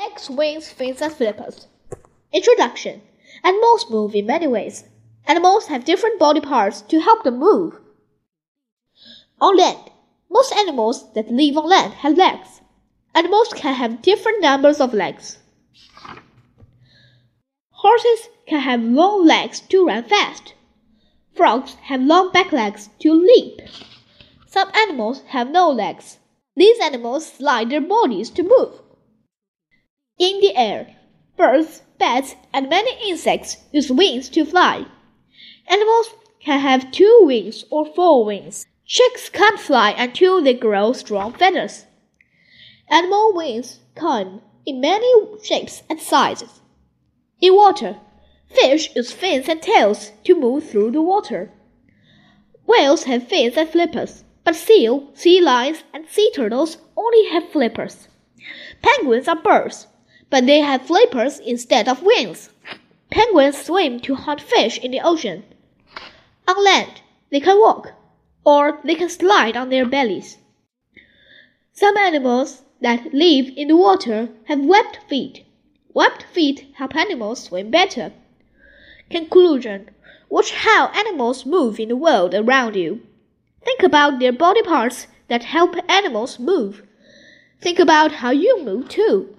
Legs, wings, fins, and flippers. Introduction Animals move in many ways. Animals have different body parts to help them move. On land, most animals that live on land have legs. Animals can have different numbers of legs. Horses can have long legs to run fast. Frogs have long back legs to leap. Some animals have no legs. These animals slide their bodies to move. In the air, birds, bats, and many insects use wings to fly. Animals can have two wings or four wings. Chicks can't fly until they grow strong feathers. Animal wings come in many shapes and sizes. In water, fish use fins and tails to move through the water. Whales have fins and flippers, but seal, sea lions, and sea turtles only have flippers. Penguins are birds, but they have flippers instead of wings. Penguins swim to hunt fish in the ocean. On land, they can walk, or they can slide on their bellies. Some animals that live in the water have webbed feet. Webbed feet help animals swim better. Conclusion Watch how animals move in the world around you. Think about their body parts that help animals move. Think about how you move too.